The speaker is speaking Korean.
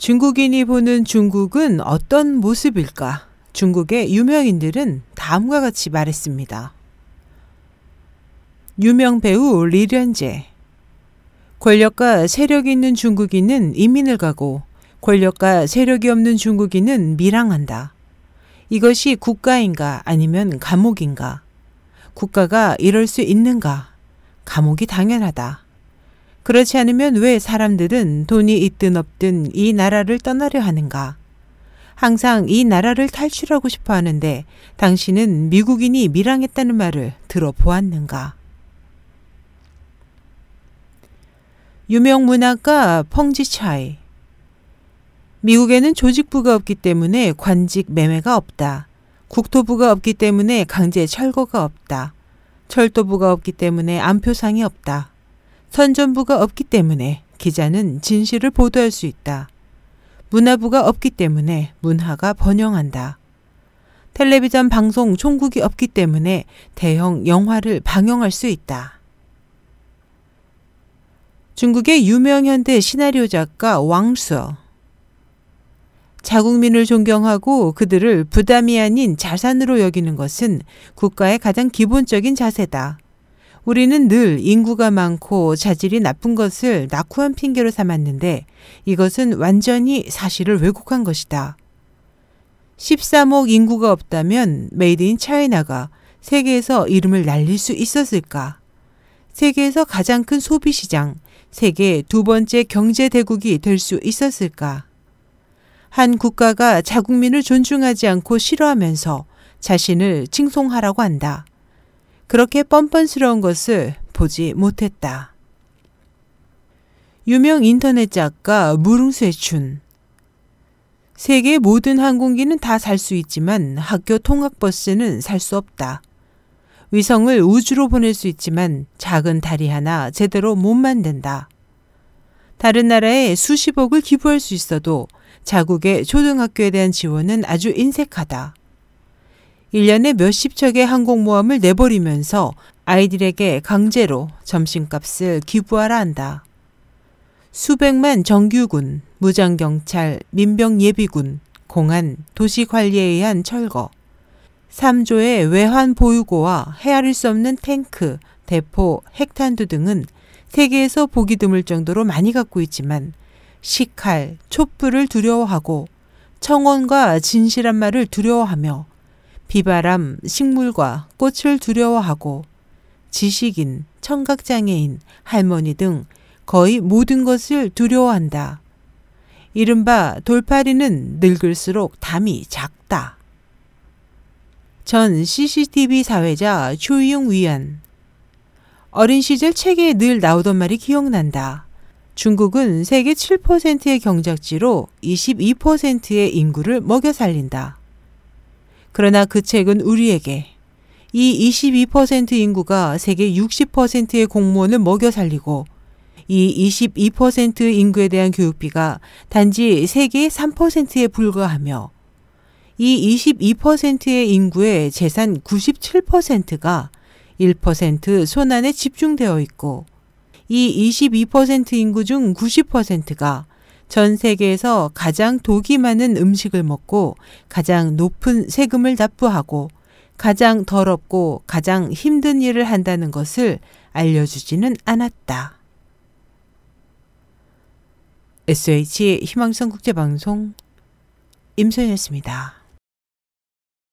중국인이 보는 중국은 어떤 모습일까? 중국의 유명인들은 다음과 같이 말했습니다. 유명 배우 리련제. 권력과 세력이 있는 중국인은 이민을 가고 권력과 세력이 없는 중국인은 밀항한다. 이것이 국가인가 아니면 감옥인가? 국가가 이럴 수 있는가? 감옥이 당연하다. 그렇지 않으면 왜 사람들은 돈이 있든 없든 이 나라를 떠나려 하는가? 항상 이 나라를 탈출하고 싶어 하는데 당신은 미국인이 밀항했다는 말을 들어보았는가? 유명 문학가 펑지차이. 미국에는 조직부가 없기 때문에 관직 매매가 없다. 국토부가 없기 때문에 강제 철거가 없다. 철도부가 없기 때문에 안표상이 없다. 선전부가 없기 때문에 기자는 진실을 보도할 수 있다. 문화부가 없기 때문에 문화가 번영한다. 텔레비전 방송 총국이 없기 때문에 대형 영화를 방영할 수 있다. 중국의 유명 현대 시나리오 작가 왕수. 자국민을 존경하고 그들을 부담이 아닌 자산으로 여기는 것은 국가의 가장 기본적인 자세다. 우리는 늘 인구가 많고 자질이 나쁜 것을 낙후한 핑계로 삼았는데 이것은 완전히 사실을 왜곡한 것이다. 13억 인구가 없다면 Made in China가 세계에서 이름을 날릴 수 있었을까? 세계에서 가장 큰 소비 시장, 세계 두 번째 경제 대국이 될 수 있었을까? 한 국가가 자국민을 존중하지 않고 싫어하면서 자신을 칭송하라고 한다. 그렇게 뻔뻔스러운 것을 보지 못했다. 유명 인터넷 작가 무릉쇠춘. 세계 모든 항공기는 다 살 수 있지만 학교 통학버스는 살 수 없다. 위성을 우주로 보낼 수 있지만 작은 다리 하나 제대로 못 만든다. 다른 나라에 수십억을 기부할 수 있어도 자국의 초등학교에 대한 지원은 아주 인색하다. 1년에 몇십 척의 항공모함을 내버리면서 아이들에게 강제로 점심값을 기부하라 한다. 수백만 정규군, 무장경찰, 민병예비군, 공안, 도시관리에 의한 철거, 3조의 외환 보유고와 헤아릴 수 없는 탱크, 대포, 핵탄두 등은 세계에서 보기 드물 정도로 많이 갖고 있지만 식칼, 촛불을 두려워하고 청원과 진실한 말을 두려워하며 비바람, 식물과 꽃을 두려워하고 지식인, 청각장애인, 할머니 등 거의 모든 것을 두려워한다. 이른바 돌파리는 늙을수록 담이 작다. 전 CCTV 사회자 초이용 위안. 어린 시절 책에 늘 나오던 말이 기억난다. 중국은 세계 7%의 경작지로 22%의 인구를 먹여 살린다. 그러나 그 책은 우리에게 이 22% 인구가 세계 60%의 공무원을 먹여 살리고 이 22% 인구에 대한 교육비가 단지 세계의 3%에 불과하며 이 22%의 인구의 재산 97%가 1% 손안에 집중되어 있고 이 22% 인구 중 90%가 전 세계에서 가장 독이 많은 음식을 먹고 가장 높은 세금을 납부하고 가장 더럽고 가장 힘든 일을 한다는 것을 알려주지는 않았다. SH 희망성 국제방송 임소연이었습니다.